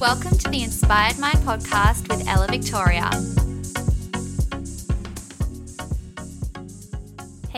Welcome to the Inspired Mind podcast with Ella Victoria.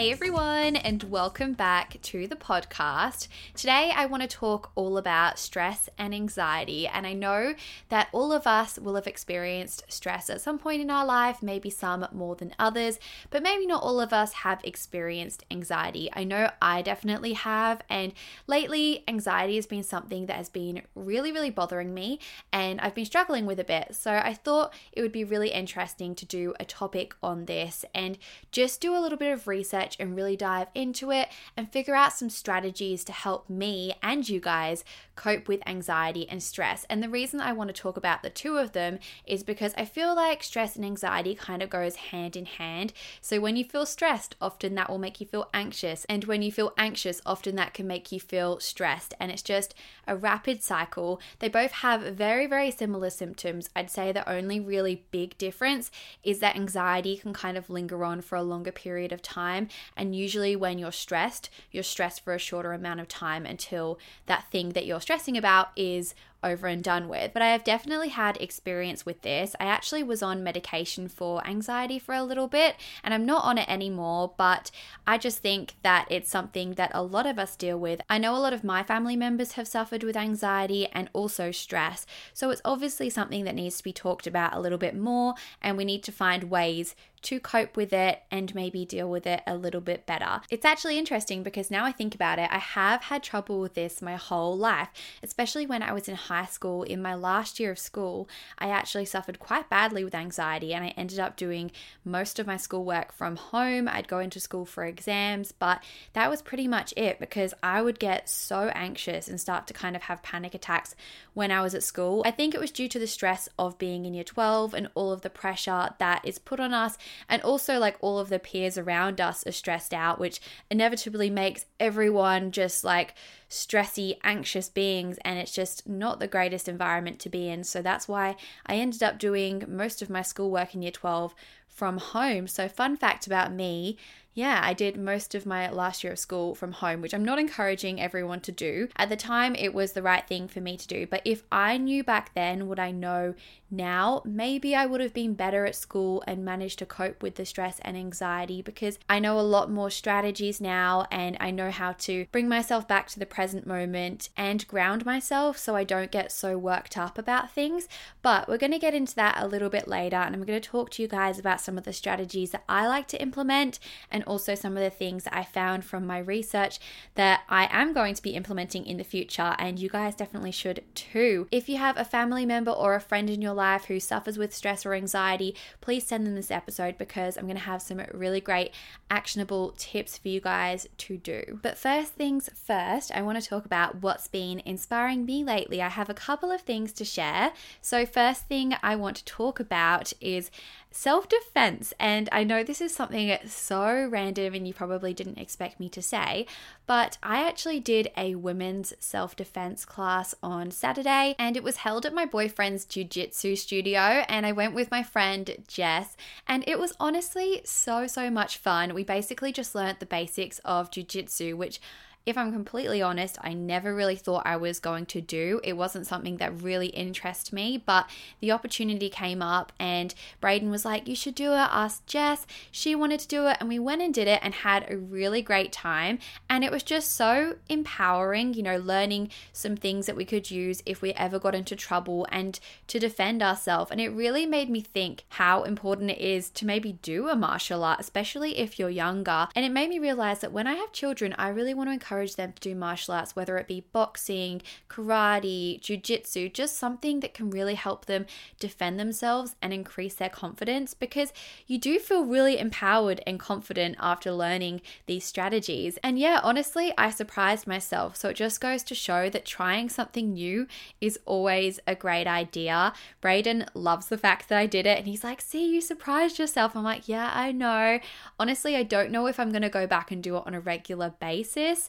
Hey everyone, and welcome back to the podcast. Today, I want to talk all about stress and anxiety. And I know that all of us will have experienced stress at some point in our life, maybe some more than others, but maybe not all of us have experienced anxiety. I know I definitely have, and lately, anxiety has been something that has been really, really bothering me, and I've been struggling with a bit. So I thought it would be really interesting to do a topic on this and just do a little bit of research and really dive into it and figure out some strategies to help me and you guys cope with anxiety and stress. And the reason I want to talk about the two of them is because I feel like stress and anxiety kind of goes hand in hand. So when you feel stressed, often that will make you feel anxious. And when you feel anxious, often that can make you feel stressed. And it's just a rapid cycle. They both have very, very similar symptoms. I'd say the only really big difference is that anxiety can kind of linger on for a longer period of time and usually, when you're stressed, you're stressed for a shorter amount of time until that thing that you're stressing about is over and done with. But I have definitely had experience with this. I actually was on medication for anxiety for a little bit, and I'm not on it anymore, but I just think that it's something that a lot of us deal with. I know a lot of my family members have suffered with anxiety and also stress, so it's obviously something that needs to be talked about a little bit more, and we need to find ways to cope with it and maybe deal with it a little bit better. It's actually interesting because now I think about it, I have had trouble with this my whole life, especially when I was in high school. In my last year of school, I actually suffered quite badly with anxiety and I ended up doing most of my schoolwork from home. I'd go into school for exams, but that was pretty much it because I would get so anxious and start to kind of have panic attacks when I was at school. I think it was due to the stress of being in year 12 and all of the pressure that is put on us and also, like, all of the peers around us are stressed out, which inevitably makes everyone just like stressy, anxious beings. And it's just not the greatest environment to be in. So that's why I ended up doing most of my schoolwork in year 12 from home. So, fun fact about me yeah, I did most of my last year of school from home, which I'm not encouraging everyone to do. At the time, it was the right thing for me to do. But if I knew back then what I know now, maybe I would have been better at school and managed to cope with the stress and anxiety because I know a lot more strategies now and I know how to bring myself back to the present moment and ground myself so I don't get so worked up about things. But we're going to get into that a little bit later and I'm going to talk to you guys about some of the strategies that I like to implement and also some of the things I found from my research that I am going to be implementing in the future, and you guys definitely should too. If you have a family member or a friend in your life who suffers with stress or anxiety, please send them this episode because I'm going to have some really great actionable tips for you guys to do. But first things first, I want to talk about what's been inspiring me lately. I have a couple of things to share. So, first thing I want to talk about is self defense. And I know this is something so random and you probably didn't expect me to say, but I actually did a women's self defense class on Saturday and it was held at my boyfriend's jiu jitsu studio. And I went with my friend Jess, and it was honestly so, so much fun. We basically just learnt the basics of jiu jitsu, which if I'm completely honest, I never really thought I was going to do. It wasn't something that really interested me, but the opportunity came up and Braden was like, You should do it. Ask Jess. She wanted to do it, and we went and did it and had a really great time. And it was just so empowering, you know, learning some things that we could use if we ever got into trouble and to defend ourselves. And it really made me think how important it is to maybe do a martial art, especially if you're younger. And it made me realize that when I have children, I really want to encourage encourage them to do martial arts, whether it be boxing, karate, jujitsu, just something that can really help them defend themselves and increase their confidence because you do feel really empowered and confident after learning these strategies. And yeah, honestly, I surprised myself. So it just goes to show that trying something new is always a great idea. Braden loves the fact that I did it and he's like, See, you surprised yourself. I'm like, Yeah, I know. Honestly, I don't know if I'm going to go back and do it on a regular basis,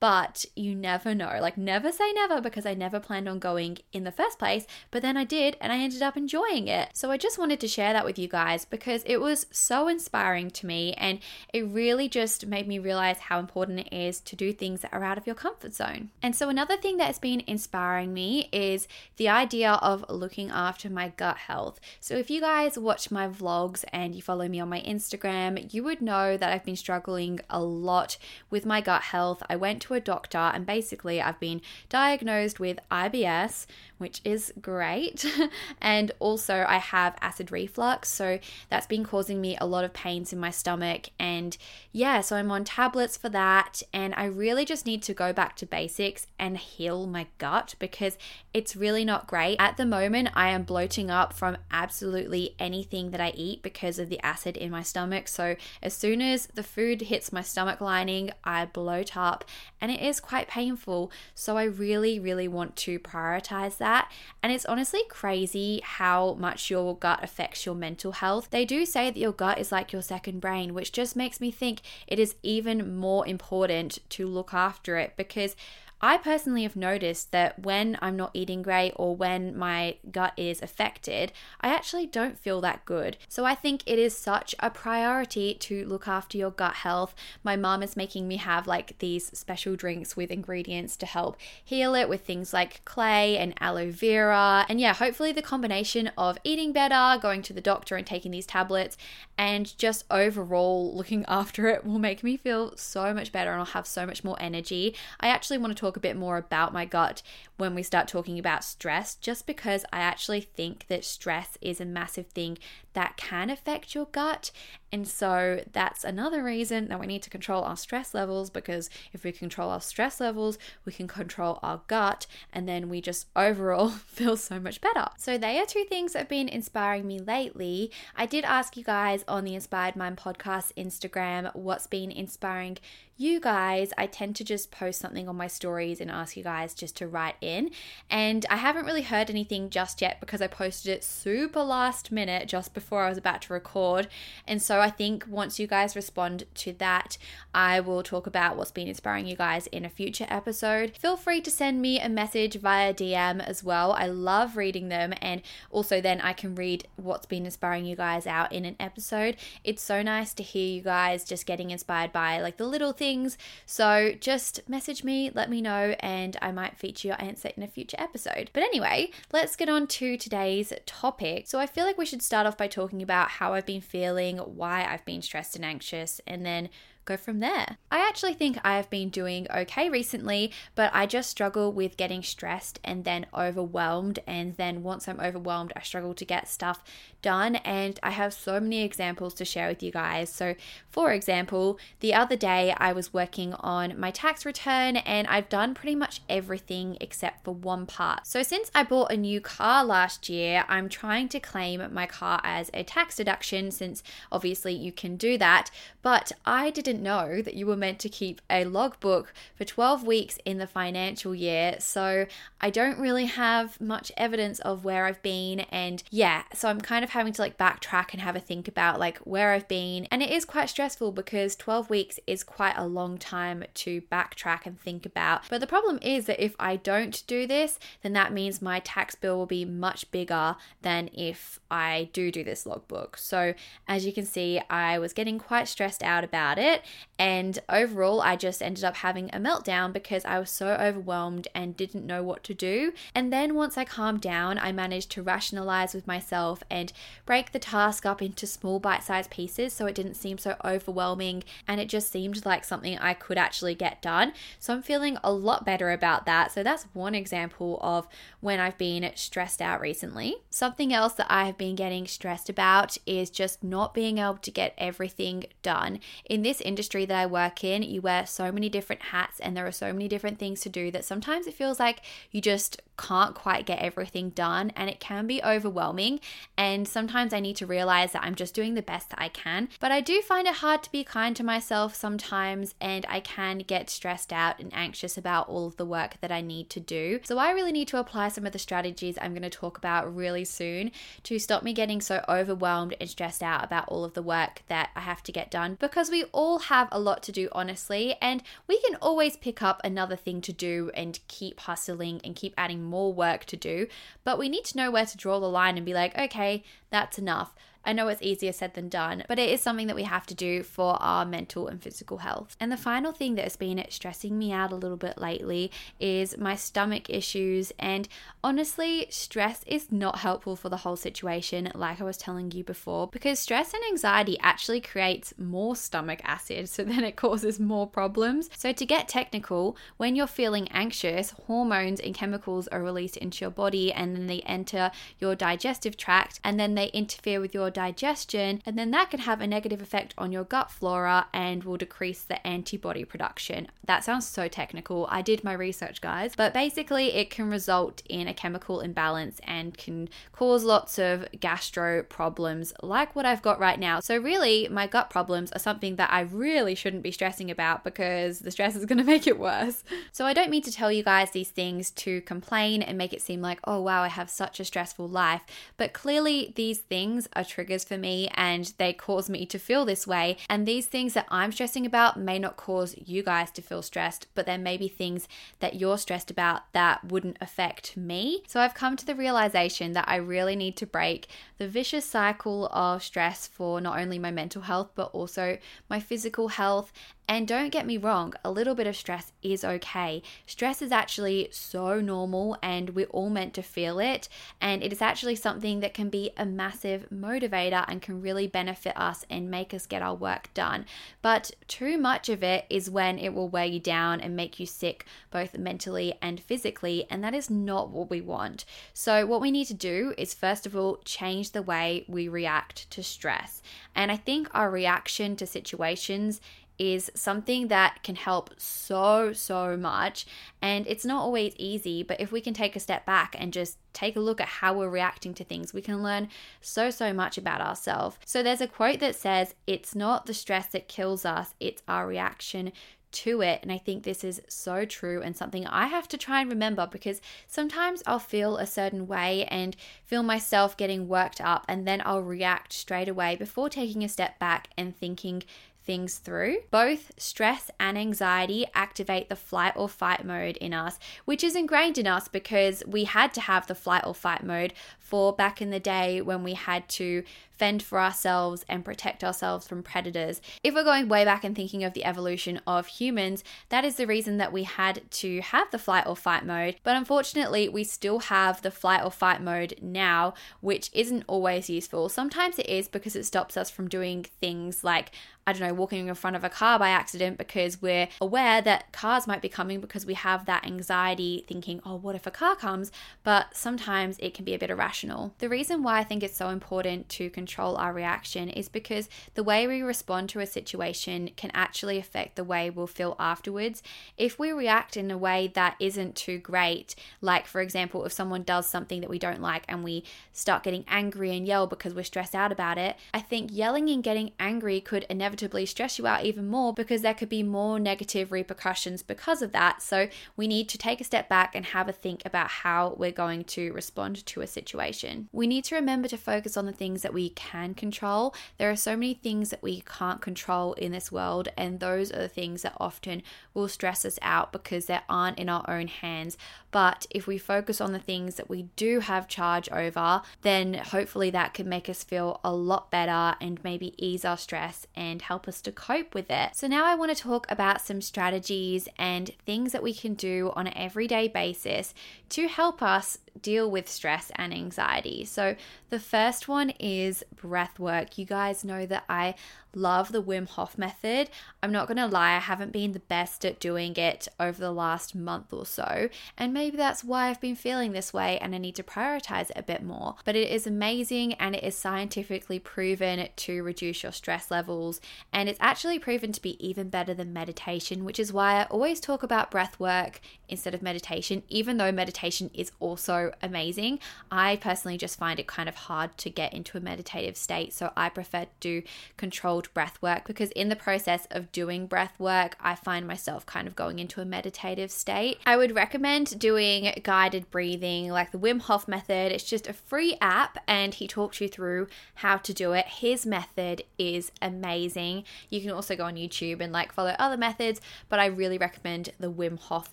but you never know. Like, never say never because I never planned on going in the first place, but then I did and I ended up enjoying it. So, I just wanted to share that with you guys because it was so inspiring to me and it really just made me realize how important it is to do things that are out of your comfort zone. And so, another thing that's been inspiring me is the idea of looking after my gut health. So, if you guys watch my vlogs and you follow me on my Instagram, you would know that I've been struggling a lot with my gut health. I went to a doctor, and basically, I've been diagnosed with IBS, which is great. and also, I have acid reflux, so that's been causing me a lot of pains in my stomach. And yeah, so I'm on tablets for that, and I really just need to go back to basics and heal my gut because it's really not great. At the moment, I am bloating up from absolutely anything that I eat because of the acid in my stomach. So, as soon as the food hits my stomach lining, I bloat up and it is quite painful. So, I really, really want to prioritize that. And it's honestly crazy how much your gut affects your mental health. They do say that your gut is like your second brain, which just makes me think it is even more important to look after it because I personally have noticed that when I'm not eating great or when my gut is affected, I actually don't feel that good. So I think it is such a priority to look after your gut health. My mom is making me have like these special drinks with ingredients to help heal it with things like clay and aloe vera. And yeah, hopefully the combination of eating better, going to the doctor and taking these tablets, and just overall looking after it will make me feel so much better and I'll have so much more energy. I actually want to talk a bit more about my gut when we start talking about stress, just because I actually think that stress is a massive thing that can affect your gut. And so that's another reason that we need to control our stress levels because if we control our stress levels, we can control our gut and then we just overall feel so much better. So they are two things that have been inspiring me lately. I did ask you guys on the Inspired Mind podcast Instagram what's been inspiring you guys, I tend to just post something on my stories and ask you guys just to write in. And I haven't really heard anything just yet because I posted it super last minute just before I was about to record. And so I think once you guys respond to that, I will talk about what's been inspiring you guys in a future episode. Feel free to send me a message via DM as well. I love reading them. And also, then I can read what's been inspiring you guys out in an episode. It's so nice to hear you guys just getting inspired by like the little things things. So just message me, let me know, and I might feature your answer in a future episode. But anyway, let's get on to today's topic. So I feel like we should start off by talking about how I've been feeling, why I've been stressed and anxious, and then go from there. I actually think I have been doing okay recently, but I just struggle with getting stressed and then overwhelmed. And then once I'm overwhelmed, I struggle to get stuff done. And I have so many examples to share with you guys. So, for example, the other day I was working on my tax return and I've done pretty much everything except for one part. So, since I bought a new car last year, I'm trying to claim my car as a tax deduction since obviously you can do that. But I didn't know that you were meant to keep a logbook for 12 weeks in the financial year. So, I don't really have much evidence of where I've been. And yeah, so I'm kind of having to like backtrack and have a think about like where I've been. And it is quite stressful because 12 weeks is quite a long time to backtrack and think about. But the problem is that if I don't do this, then that means my tax bill will be much bigger than if I do do this logbook. So, as you can see, I was getting quite stressed out about it. And overall, I just ended up having a meltdown because I was so overwhelmed and didn't know what to do. And then once I calmed down, I managed to rationalize with myself and break the task up into small bite sized pieces so it didn't seem so overwhelming and it just seemed like something I could actually get done. So I'm feeling a lot better about that. So that's one example of when I've been stressed out recently. Something else that I have been getting stressed about is just not being able to get everything done. In this industry that I work in, you wear so many different hats and there are so many different things to do that sometimes it feels like you just can't quite get everything done and it can be overwhelming. And sometimes I need to realize that I'm just doing the best that I can. But I do find it hard to be kind to myself sometimes and I can get stressed out and anxious about all of the work that I need to do. So I really need to apply some of the strategies I'm going to talk about really soon to stop me getting so overwhelmed and stressed out about all of the work that I have to get done because we all have a lot to do, honestly, and we can always pick up another thing to do and keep hustling and keep adding more work to do. But we need to know where to draw the line and be like, okay, that's enough. I know it's easier said than done, but it is something that we have to do for our mental and physical health. And the final thing that has been stressing me out a little bit lately is my stomach issues. And honestly, stress is not helpful for the whole situation, like I was telling you before, because stress and anxiety actually creates more stomach acid, so then it causes more problems. So, to get technical, when you're feeling anxious, hormones and chemicals are released into your body and then they enter your digestive tract and then they interfere with your digestion, and then that can have a negative effect on your gut flora and will decrease the antibody production. That sounds so technical. I did my research, guys, but basically, it can result in a chemical imbalance and can cause lots of gastro problems like what I've got right now. So, really, my gut problems are something that I really shouldn't be stressing about because the stress is going to make it worse. So, I don't mean to tell you guys these things to complain and make it seem like, oh wow, I have such a stressful life, but clearly, these things are triggers triggers for me and they cause me to feel this way. And these things that I'm stressing about may not cause you guys to feel stressed, but there may be things that you're stressed about that wouldn't affect me. So I've come to the realization that I really need to break the vicious cycle of stress for not only my mental health, but also my physical health and don't get me wrong, a little bit of stress is okay. Stress is actually so normal and we're all meant to feel it. And it is actually something that can be a massive motivator and can really benefit us and make us get our work done. But too much of it is when it will weigh you down and make you sick, both mentally and physically. And that is not what we want. So, what we need to do is first of all change the way we react to stress. And I think our reaction to situations is something that can help so, so much. And it's not always easy, but if we can take a step back and just take a look at how we're reacting to things, we can learn so, so much about ourselves. So there's a quote that says, It's not the stress that kills us, it's our reaction to it. And I think this is so true and something I have to try and remember because sometimes I'll feel a certain way and feel myself getting worked up, and then I'll react straight away before taking a step back and thinking things through. Both stress and anxiety activate the flight or fight mode in us, which is ingrained in us because we had to have the flight or fight mode for back in the day when we had to fend for ourselves and protect ourselves from predators. If we're going way back and thinking of the evolution of humans, that is the reason that we had to have the flight or fight mode. But unfortunately, we still have the flight or fight mode now, which isn't always useful. Sometimes it is because it stops us from doing things like I don't know, walking in front of a car by accident because we're aware that cars might be coming because we have that anxiety thinking, oh, what if a car comes? But sometimes it can be a bit irrational. The reason why I think it's so important to control our reaction is because the way we respond to a situation can actually affect the way we'll feel afterwards. If we react in a way that isn't too great, like for example, if someone does something that we don't like and we start getting angry and yell because we're stressed out about it, I think yelling and getting angry could inevitably stress you out even more because there could be more negative repercussions because of that. So we need to take a step back and have a think about how we're going to respond to a situation. We need to remember to focus on the things that we can control. There are so many things that we can't control in this world, and those are the things that often will stress us out because they aren't in our own hands. But if we focus on the things that we do have charge over, then hopefully that can make us feel a lot better and maybe ease our stress and help us to cope with it. So, now I want to talk about some strategies and things that we can do on an everyday basis to help us deal with stress and anxiety. So, the first one is breath work. You guys know that I love the Wim Hof method. I'm not going to lie, I haven't been the best at doing it over the last month or so, and maybe that's why I've been feeling this way and I need to prioritize it a bit more. But it is amazing and it is scientifically proven to reduce your stress levels, and it's actually proven to be even better than meditation, which is why I always talk about breath work instead of meditation, even though meditation is also amazing. I personally just find it kind of hard to get into a meditative state, so I prefer to do controlled breath work because in the process of doing breath work, I find myself kind of going into a meditative state. I would recommend doing guided breathing like the Wim Hof method. It's just a free app and he talks you through how to do it. His method is amazing. You can also go on YouTube and like follow other methods, but I really recommend the Wim Hof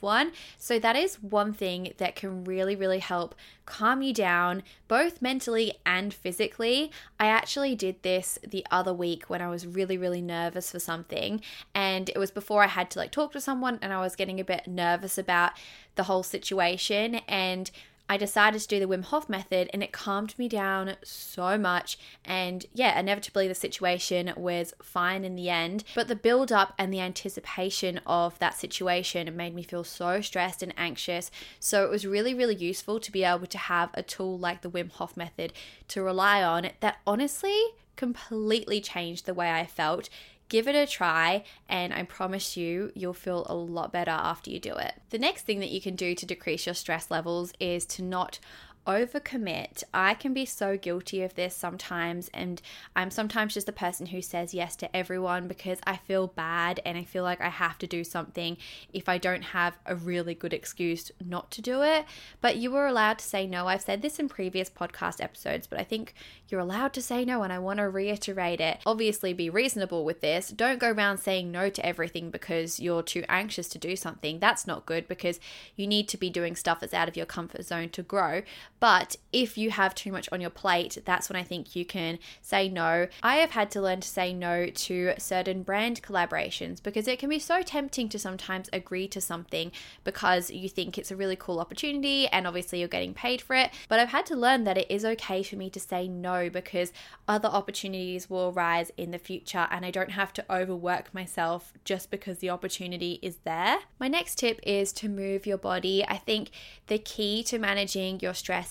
one. So that is one thing that can really, really help calm you down, both mentally and physically. I actually did this the other week when I was really, really nervous for something. And it was before I had to like talk to someone and I was getting a bit nervous about the whole situation. And I decided to do the Wim Hof method and it calmed me down so much. And yeah, inevitably the situation was fine in the end. But the build up and the anticipation of that situation made me feel so stressed and anxious. So it was really, really useful to be able to have a tool like the Wim Hof method to rely on that honestly completely changed the way I felt Give it a try, and I promise you, you'll feel a lot better after you do it. The next thing that you can do to decrease your stress levels is to not overcommit. I can be so guilty of this sometimes, and I'm sometimes just the person who says yes to everyone because I feel bad and I feel like I have to do something if I don't have a really good excuse not to do it. But you are allowed to say no. I've said this in previous podcast episodes, but I think you're allowed to say no, and I want to reiterate it. Obviously, be reasonable with this. Don't go around saying no to everything because you're too anxious to do something. That's not good because you need to be doing stuff that's out of your comfort zone to grow but if you have too much on your plate, that's when I think you can say no. I have had to learn to say no to certain brand collaborations because it can be so tempting to sometimes agree to something because you think it's a really cool opportunity and obviously you're getting paid for it. But I've had to learn that it is okay for me to say no because other opportunities will arise in the future and I don't have to overwork myself just because the opportunity is there. My next tip is to move your body. I think the key to managing your stress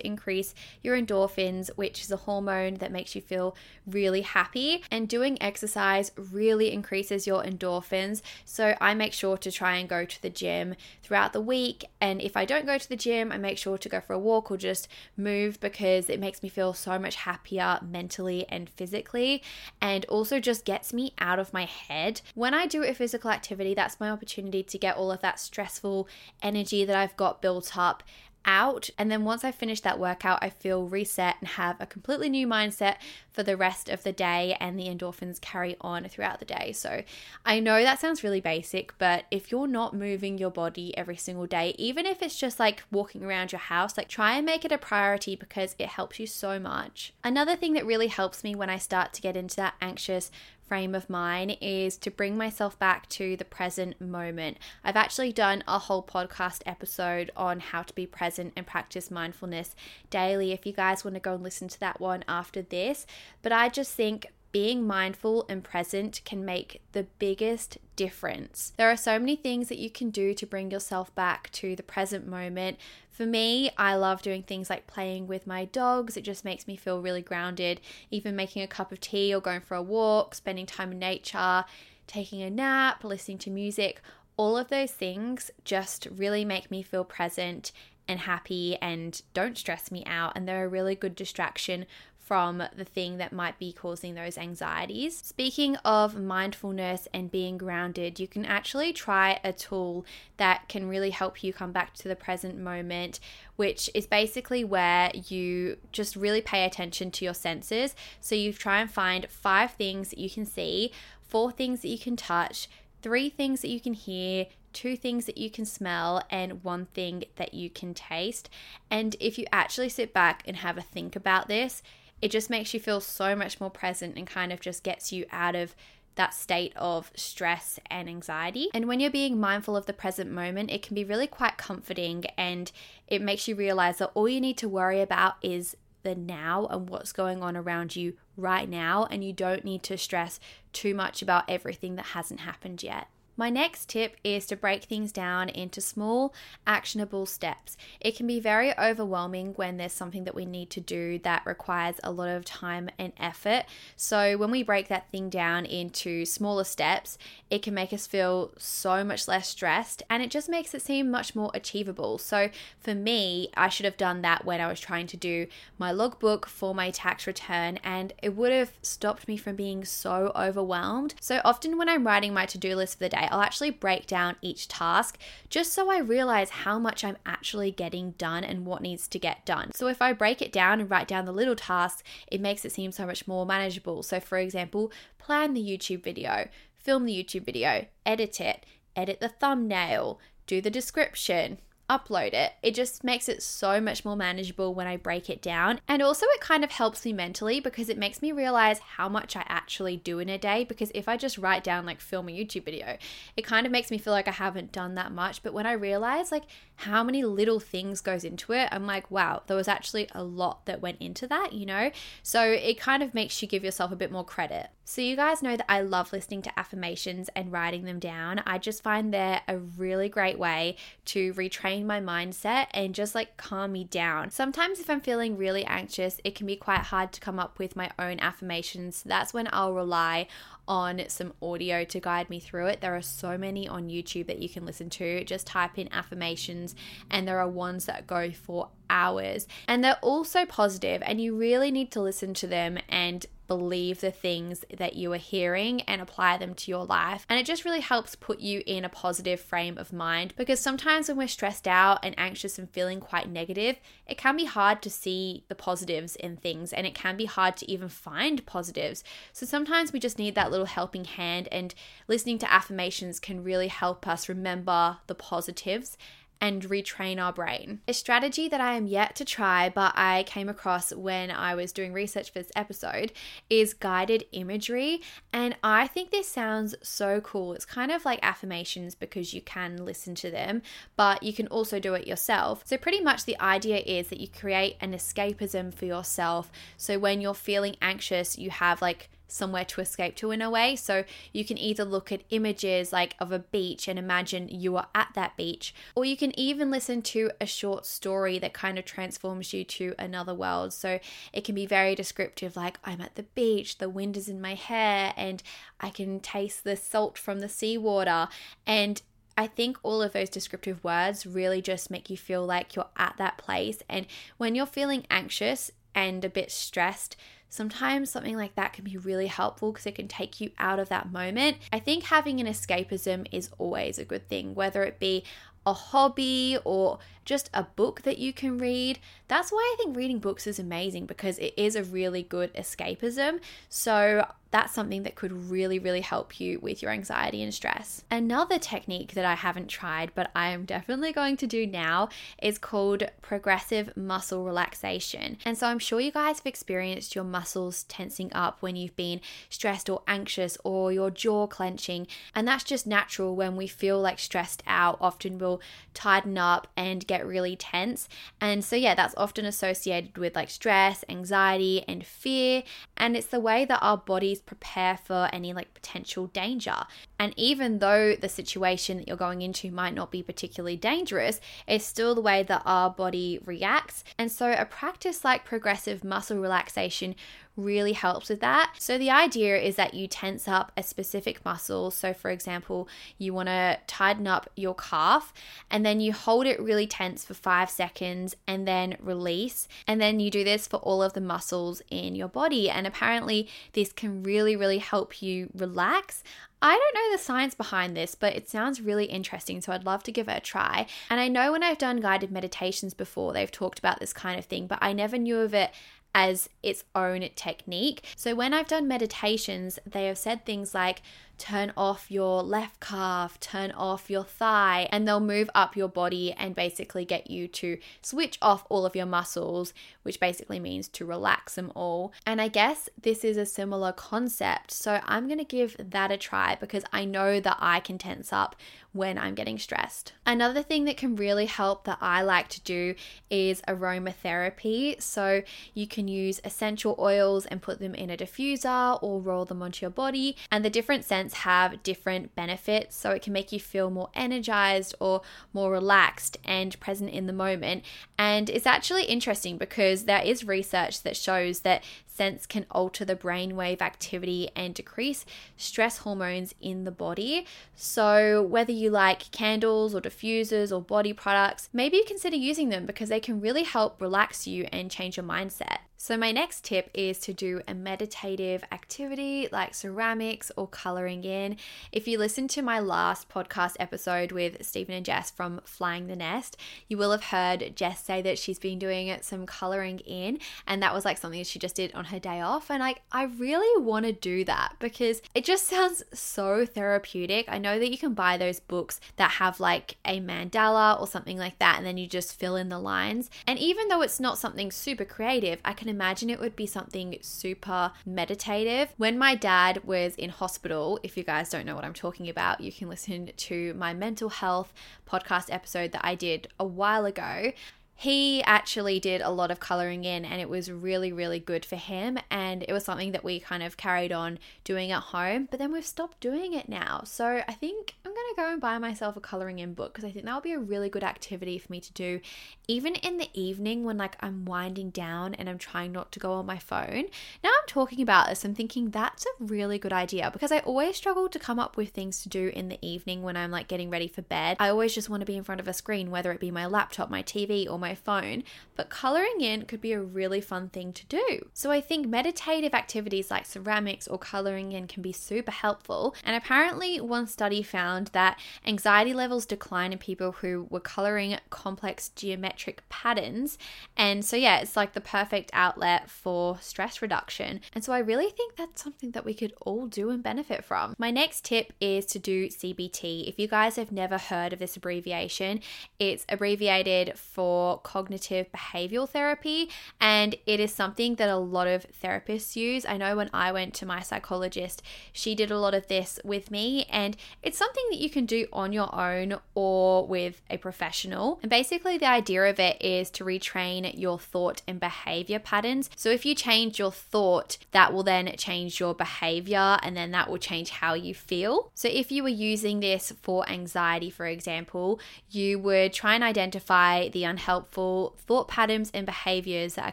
increase your endorphins, which is a hormone that makes you feel really happy. And doing exercise really increases your endorphins. So I make sure to try and go to the gym throughout the week. And if I don't go to the gym, I make sure to go for a walk or just move because it makes me feel so much happier mentally and physically. And also just gets me out of my head. When I do a physical activity, that's my opportunity to get all of that stressful energy that I've got built up out. And then once I finish that workout, I feel reset and have a completely new mindset for the rest of the day, and the endorphins carry on throughout the day. So I know that sounds really basic, but if you're not moving your body every single day, even if it's just like walking around your house, like try and make it a priority because it helps you so much. Another thing that really helps me when I start to get into that anxious, frame of mind is to bring myself back to the present moment. I've actually done a whole podcast episode on how to be present and practice mindfulness daily. If you guys want to go and listen to that one after this, but I just think being mindful and present can make the biggest difference. There are so many things that you can do to bring yourself back to the present moment. For me, I love doing things like playing with my dogs. It just makes me feel really grounded. Even making a cup of tea or going for a walk, spending time in nature, taking a nap, listening to music. All of those things just really make me feel present and happy and don't stress me out. And they're a really good distraction from the thing that might be causing those anxieties. Speaking of mindfulness and being grounded, you can actually try a tool that can really help you come back to the present moment, which is basically where you just really pay attention to your senses. So you try and find five things that you can see, four things that you can touch, three things that you can hear, two things that you can smell, and one thing that you can taste. And if you actually sit back and have a think about this, it just makes you feel so much more present and kind of just gets you out of that state of stress and anxiety. And when you're being mindful of the present moment, it can be really quite comforting and it makes you realize that all you need to worry about is the now and what's going on around you right now. And you don't need to stress too much about everything that hasn't happened yet. My next tip is to break things down into small, actionable steps. It can be very overwhelming when there's something that we need to do that requires a lot of time and effort. So, when we break that thing down into smaller steps, it can make us feel so much less stressed and it just makes it seem much more achievable. So, for me, I should have done that when I was trying to do my logbook for my tax return, and it would have stopped me from being so overwhelmed. So, often when I'm writing my to do list for the day, I'll actually break down each task just so I realize how much I'm actually getting done and what needs to get done. So if I break it down and write down the little tasks, it makes it seem so much more manageable. So, for example, plan the YouTube video, film the YouTube video, edit it, edit the thumbnail, do the description, upload it. It just makes it so much more manageable when I break it down. And also, it kind of helps me mentally because it makes me realize how much I actually do in a day. Because if I just write down, like, film a YouTube video, it kind of makes me feel like I haven't done that much. But when I realize, like, how many little things goes into it, I'm like, wow, there was actually a lot that went into that, you know? So it kind of makes you give yourself a bit more credit. So, you guys know that I love listening to affirmations and writing them down. I just find they're a really great way to retrain my mindset and just like calm me down. Sometimes, if I'm feeling really anxious, it can be quite hard to come up with my own affirmations. That's when I'll rely on some audio to guide me through it. There are so many on YouTube that you can listen to. Just type in affirmations, and there are ones that go for hours. And they're also positive, and you really need to listen to them and believe the things that you are hearing and apply them to your life. And it just really helps put you in a positive frame of mind because sometimes when we're stressed out and anxious and feeling quite negative, it can be hard to see the positives in things and it can be hard to even find positives. So sometimes we just need that little helping hand, and listening to affirmations can really help us remember the positives and retrain our brain. A strategy that I am yet to try, but I came across when I was doing research for this episode, is guided imagery. And I think this sounds so cool. It's kind of like affirmations because you can listen to them, but you can also do it yourself. So, pretty much the idea is that you create an escapism for yourself. So, when you're feeling anxious, you have like somewhere to escape to in a way. So you can either look at images like of a beach and imagine you are at that beach, or you can even listen to a short story that kind of transforms you to another world. So it can be very descriptive, like I'm at the beach, the wind is in my hair, and I can taste the salt from the seawater. And I think all of those descriptive words really just make you feel like you're at that place. And when you're feeling anxious and a bit stressed, sometimes something like that can be really helpful because it can take you out of that moment. I think having an escapism is always a good thing, whether it be a hobby or just a book that you can read. That's why I think reading books is amazing because it is a really good escapism. So that's something that could really, really help you with your anxiety and stress. Another technique that I haven't tried, but I am definitely going to do now, is called progressive muscle relaxation. And so I'm sure you guys have experienced your muscles tensing up when you've been stressed or anxious or your jaw clenching. And that's just natural when we feel like stressed out. Often we'll tighten up and get really tense. And so, yeah, that's often associated with like stress, anxiety, and fear. And it's the way that our bodies prepare for any like potential danger. And even though the situation that you're going into might not be particularly dangerous, it's still the way that our body reacts. And so a practice like progressive muscle relaxation really helps with that. So, the idea is that you tense up a specific muscle. So, for example, you want to tighten up your calf and then you hold it really tense for five seconds and then release. And then you do this for all of the muscles in your body. And apparently, this can really, really help you relax. I don't know the science behind this, but it sounds really interesting, so I'd love to give it a try. And I know when I've done guided meditations before, they've talked about this kind of thing, but I never knew of it as its own technique. So when I've done meditations, they have said things like, turn off your left calf, turn off your thigh, and they'll move up your body and basically get you to switch off all of your muscles, which basically means to relax them all. And I guess this is a similar concept. So I'm going to give that a try because I know that I can tense up when I'm getting stressed. Another thing that can really help that I like to do is aromatherapy. So you can use essential oils and put them in a diffuser or roll them onto your body. And the different scents have different benefits. So it can make you feel more energized or more relaxed and present in the moment. And it's actually interesting because there is research that shows that scents can alter the brainwave activity and decrease stress hormones in the body. So, whether you like candles or diffusers or body products, maybe you consider using them because they can really help relax you and change your mindset. So, my next tip is to do a meditative activity like ceramics or coloring in. If you listen to my last podcast episode with Stephen and Jess from Flying the Nest, you will have heard Jess say that she's been doing some coloring in, and that was like something that she just did on her day off. And like, I really want to do that because it just sounds so therapeutic. I know that you can buy those books that have like a mandala or something like that, and then you just fill in the lines. And even though it's not something super creative, I can imagine it would be something super meditative. When my dad was in hospital, if you guys don't know what I'm talking about, you can listen to my mental health podcast episode that I did a while ago he actually did a lot of coloring in and it was really really good for him and it was something that we kind of carried on doing at home but then we've stopped doing it now. So i think i'm going to go and buy myself a coloring in book because i think that would be a really good activity for me to do even in the evening when like i'm winding down and i'm trying not to go on my phone. Now i'm talking about this i'm thinking that's a really good idea because i always struggle to come up with things to do in the evening when i'm like getting ready for bed. I always just want to be in front of a screen whether it be my laptop my tv or my my phone, but coloring in could be a really fun thing to do. So I think meditative activities like ceramics or coloring in can be super helpful. And apparently, one study found that anxiety levels decline in people who were coloring complex geometric patterns. And so, yeah, it's like the perfect outlet for stress reduction. And so, I really think that's something that we could all do and benefit from. My next tip is to do CBT. If you guys have never heard of this abbreviation, it's abbreviated for cognitive behavioral therapy, and it is something that a lot of therapists use. I know when I went to my psychologist, she did a lot of this with me, and it's something that you can do on your own or with a professional. And basically, the idea of it is to retrain your thought and behavior patterns. So, if you change your thought, that will then change your behavior, and then that will change how you feel. So, if you were using this for anxiety, for example, you would try and identify the unhelpful thought patterns and behaviors that are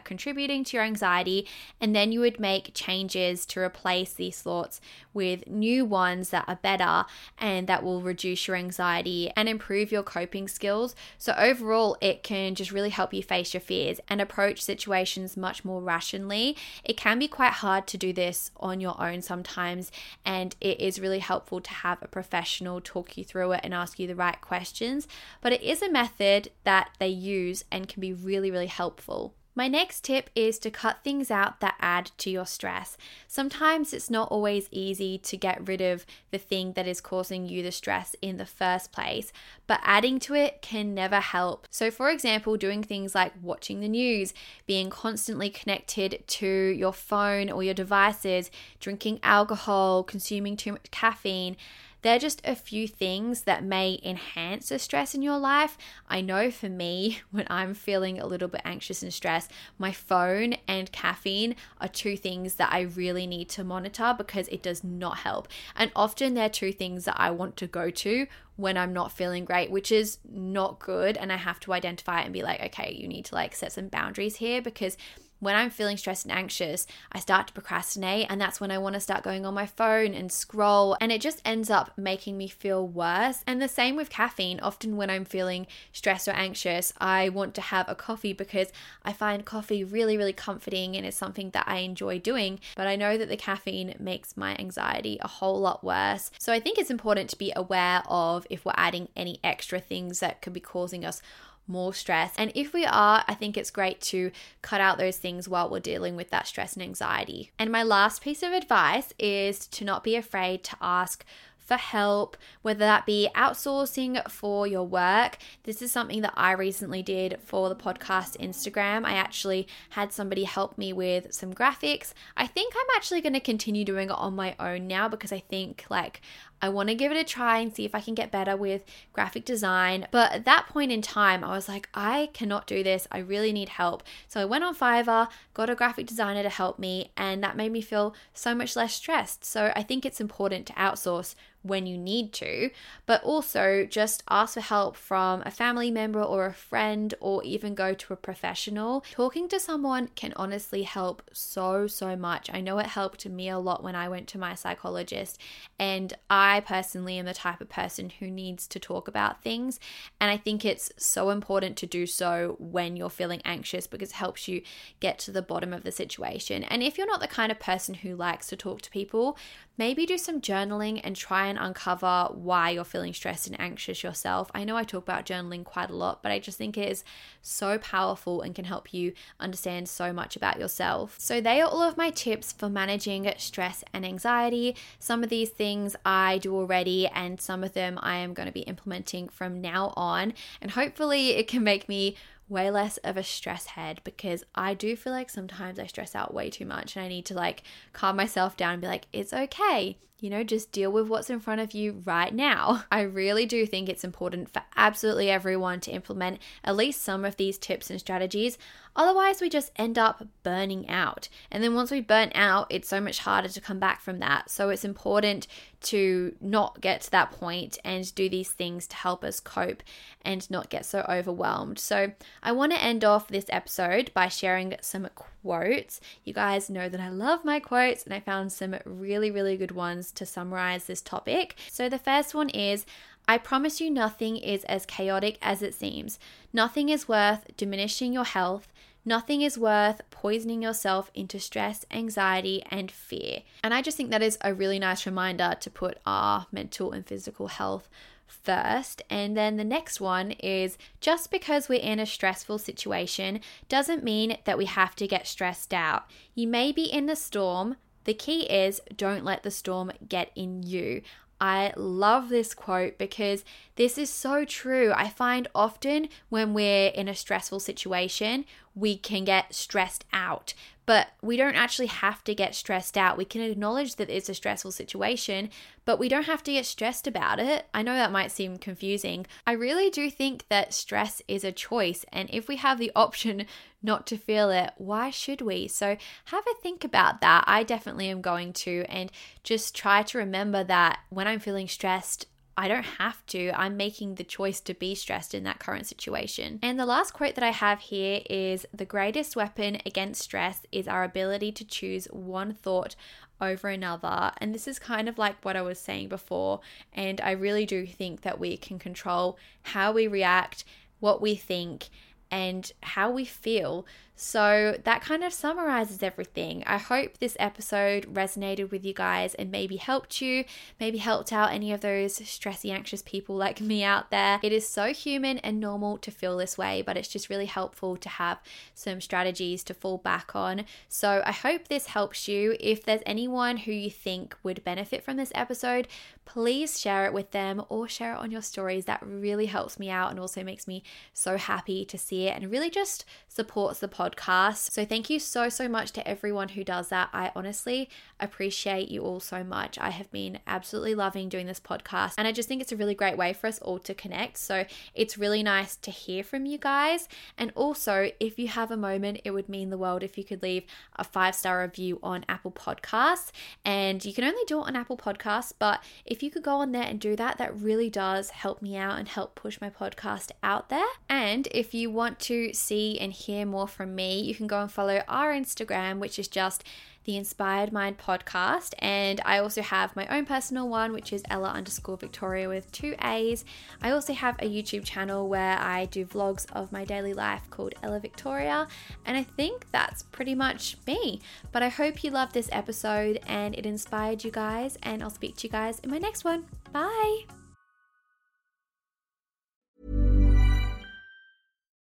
contributing to your anxiety, and then you would make changes to replace these thoughts with new ones that are better and that will reduce your anxiety and improve your coping skills. So, overall, it can just really help you face your fears and approach situations much more rationally. It can be quite hard to do this on your own sometimes, and it is really helpful to have a professional talk you through it and ask you the right questions. But it is a method that they use and can be really, really helpful. My next tip is to cut things out that add to your stress. Sometimes it's not always easy to get rid of the thing that is causing you the stress in the first place, but adding to it can never help. So, for example, doing things like watching the news, being constantly connected to your phone or your devices, drinking alcohol, consuming too much caffeine they're just a few things that may enhance the stress in your life. I know for me, when I'm feeling a little bit anxious and stressed, my phone and caffeine are two things that I really need to monitor because it does not help. And often they're two things that I want to go to when I'm not feeling great, which is not good. And I have to identify it and be like, okay, you need to like set some boundaries here because when I'm feeling stressed and anxious, I start to procrastinate, and that's when I want to start going on my phone and scroll, and it just ends up making me feel worse. And the same with caffeine. Often, when I'm feeling stressed or anxious, I want to have a coffee because I find coffee really, really comforting and it's something that I enjoy doing. But I know that the caffeine makes my anxiety a whole lot worse. So I think it's important to be aware of if we're adding any extra things that could be causing us more stress. And if we are, I think it's great to cut out those things while we're dealing with that stress and anxiety. And my last piece of advice is to not be afraid to ask for help, whether that be outsourcing for your work. This is something that I recently did for the podcast Instagram. I actually had somebody help me with some graphics. I think I'm actually going to continue doing it on my own now because I think like I want to give it a try and see if I can get better with graphic design. But at that point in time, I was like, I cannot do this. I really need help. So I went on Fiverr, got a graphic designer to help me, and that made me feel so much less stressed. So I think it's important to outsource when you need to, but also just ask for help from a family member or a friend or even go to a professional. Talking to someone can honestly help so, so much. I know it helped me a lot when I went to my psychologist, and I personally am the type of person who needs to talk about things, and I think it's so important to do so when you're feeling anxious because it helps you get to the bottom of the situation. And if you're not the kind of person who likes to talk to people, maybe do some journaling and try and uncover why you're feeling stressed and anxious yourself. I know I talk about journaling quite a lot, but I just think it is so powerful and can help you understand so much about yourself. So, they are all of my tips for managing stress and anxiety. Some of these things I do already, and some of them I am going to be implementing from now on, and hopefully, it can make me way less of a stress head because I do feel like sometimes I stress out way too much and I need to like calm myself down and be like, it's okay. You know, just deal with what's in front of you right now. I really do think it's important for absolutely everyone to implement at least some of these tips and strategies. Otherwise, we just end up burning out. And then once we burn out, it's so much harder to come back from that. So it's important to not get to that point and do these things to help us cope and not get so overwhelmed. So I want to end off this episode by sharing some quotes. You guys know that I love my quotes, and I found some really, really good ones to summarize this topic. So the first one is I promise you, nothing is as chaotic as it seems. Nothing is worth diminishing your health. Nothing is worth poisoning yourself into stress, anxiety, and fear. And I just think that is a really nice reminder to put our mental and physical health first. And then the next one is just because we're in a stressful situation doesn't mean that we have to get stressed out. You may be in the storm. The key is don't let the storm get in you. I love this quote because this is so true. I find often when we're in a stressful situation, we can get stressed out, but we don't actually have to get stressed out. We can acknowledge that it's a stressful situation, but we don't have to get stressed about it. I know that might seem confusing. I really do think that stress is a choice, and if we have the option not to feel it, why should we? So have a think about that. I definitely am going to, and just try to remember that when I'm feeling stressed, I don't have to. I'm making the choice to be stressed in that current situation. And the last quote that I have here is The greatest weapon against stress is our ability to choose one thought over another. And this is kind of like what I was saying before. And I really do think that we can control how we react, what we think, and how we feel. So that kind of summarizes everything. I hope this episode resonated with you guys and maybe helped you, maybe helped out any of those stressy, anxious people like me out there. It is so human and normal to feel this way, but it's just really helpful to have some strategies to fall back on. So I hope this helps you. If there's anyone who you think would benefit from this episode, please share it with them or share it on your stories. That really helps me out and also makes me so happy to see it and really just supports the podcast podcast. So thank you so, so much to everyone who does that. I honestly appreciate you all so much. I have been absolutely loving doing this podcast, and I just think it's a really great way for us all to connect. So it's really nice to hear from you guys. And also, if you have a moment, it would mean the world if you could leave a five star review on Apple Podcasts. And you can only do it on Apple Podcasts, but if you could go on there and do that, that really does help me out and help push my podcast out there. And if you want to see and hear more from me, you can go and follow our Instagram, which is just the Inspired Mind podcast. And I also have my own personal one, which is Ella underscore Victoria with two A's. I also have a YouTube channel where I do vlogs of my daily life called Ella Victoria. And I think that's pretty much me. But I hope you loved this episode and it inspired you guys. And I'll speak to you guys in my next one. Bye.